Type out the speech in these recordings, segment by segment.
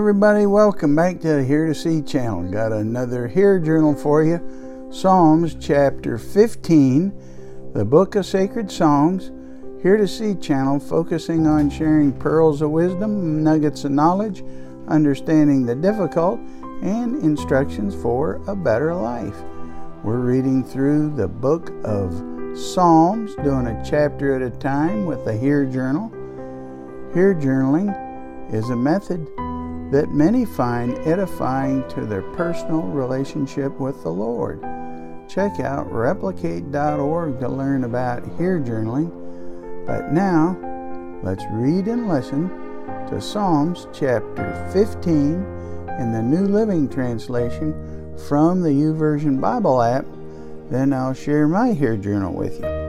everybody. Welcome back to the Hear2See channel. Got another Hear Journal for you. Psalms chapter 15, the book of sacred songs. Hear2See channel focusing on sharing pearls of wisdom, nuggets of knowledge, understanding the difficult, and instructions for a better life. We're reading through the book of Psalms, doing a chapter at a time with the Hear Journal. Hear journaling is a method that many find edifying to their personal relationship with the Lord. Check out replicate.org to learn about Hear journaling. But now, let's read and listen to Psalms chapter 15 in the New Living Translation from the YouVersion Bible app. Then I'll share my Hear journal with you.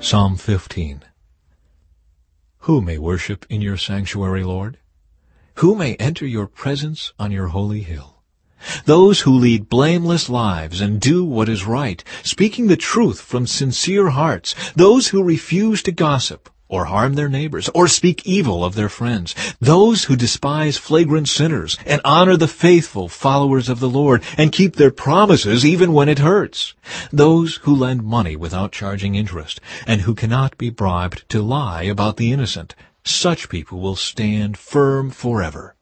Psalm 15 Who may worship in your sanctuary, Lord? Who may enter your presence on your holy hill? Those who lead blameless lives and do what is right, speaking the truth from sincere hearts, those who refuse to gossip, or harm their neighbors, or speak evil of their friends, those who despise flagrant sinners, and honor the faithful followers of the Lord, and keep their promises even when it hurts, those who lend money without charging interest, and who cannot be bribed to lie about the innocent, such people will stand firm forever.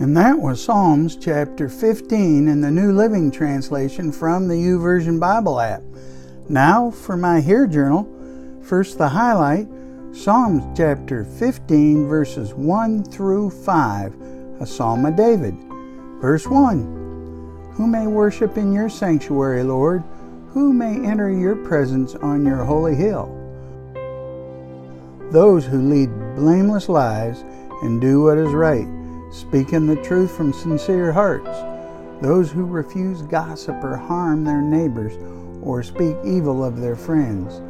And that was Psalms chapter 15 in the New Living Translation from the YouVersion Bible app. Now for my Hear Journal. First, the highlight Psalms chapter 15, verses 1 through 5, a psalm of David. Verse 1 Who may worship in your sanctuary, Lord? Who may enter your presence on your holy hill? Those who lead blameless lives and do what is right, speaking the truth from sincere hearts. Those who refuse gossip or harm their neighbors or speak evil of their friends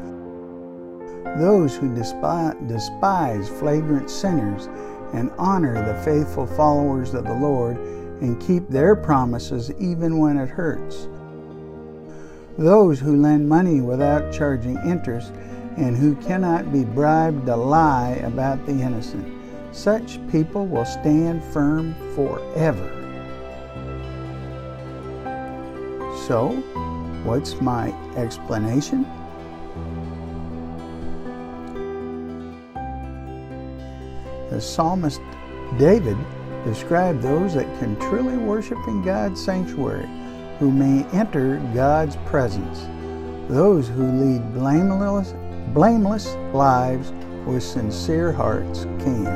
those who despise, flagrant sinners and honor the faithful followers of the Lord and keep their promises even when it hurts. Those who lend money without charging interest and who cannot be bribed to lie about the innocent. Such people will stand firm forever. So, what's my explanation? The psalmist David described those that can truly worship in God's sanctuary, who may enter God's presence, those who lead blameless, blameless lives with sincere hearts can.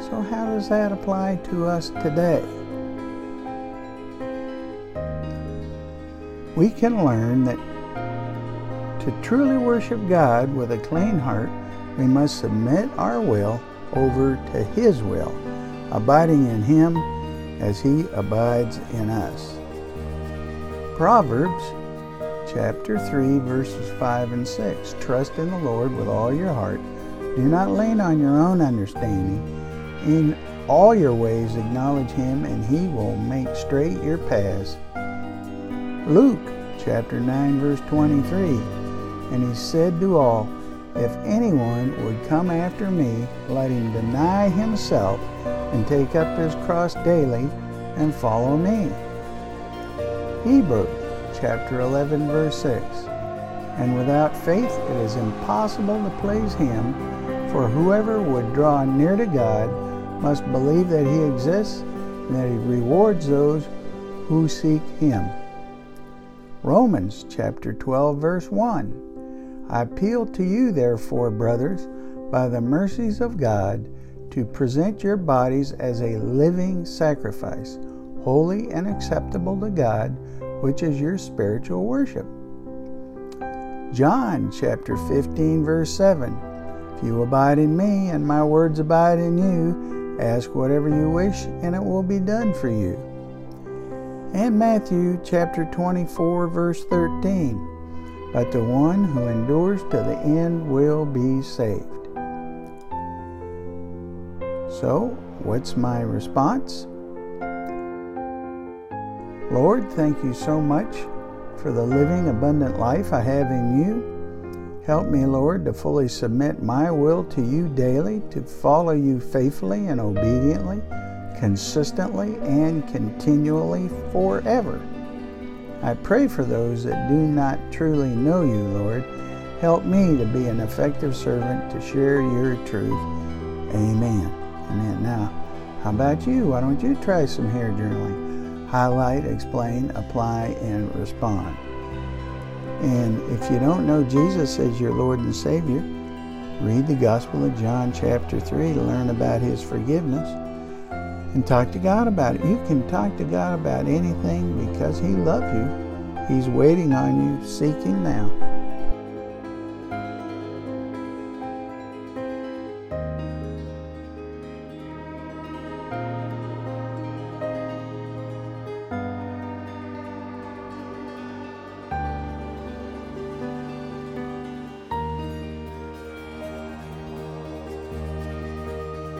So, how does that apply to us today? We can learn that to truly worship God with a clean heart, we must submit our will over to His will, abiding in Him as He abides in us. Proverbs chapter 3, verses 5 and 6. Trust in the Lord with all your heart. Do not lean on your own understanding. In all your ways acknowledge Him, and He will make straight your paths. Luke chapter 9, verse 23. And He said to all, if anyone would come after me, let him deny himself and take up his cross daily and follow me. Hebrews chapter 11 verse 6. And without faith it is impossible to please him, for whoever would draw near to God must believe that he exists and that he rewards those who seek him. Romans chapter 12 verse 1. I appeal to you, therefore, brothers, by the mercies of God, to present your bodies as a living sacrifice, holy and acceptable to God, which is your spiritual worship. John chapter 15, verse 7. If you abide in me and my words abide in you, ask whatever you wish and it will be done for you. And Matthew chapter 24, verse 13 but the one who endures to the end will be saved. So, what's my response? Lord, thank you so much for the living, abundant life I have in you. Help me, Lord, to fully submit my will to you daily, to follow you faithfully and obediently, consistently and continually forever. I pray for those that do not truly know you, Lord. Help me to be an effective servant to share your truth. Amen. Amen. Now, how about you? Why don't you try some Hear journaling? Highlight, explain, apply, and respond. And if you don't know Jesus as your Lord and Savior, read the Gospel of John, chapter 3, to learn about His forgiveness talk to God about it. You can talk to God about anything because He loves you. He's waiting on you, seeking now.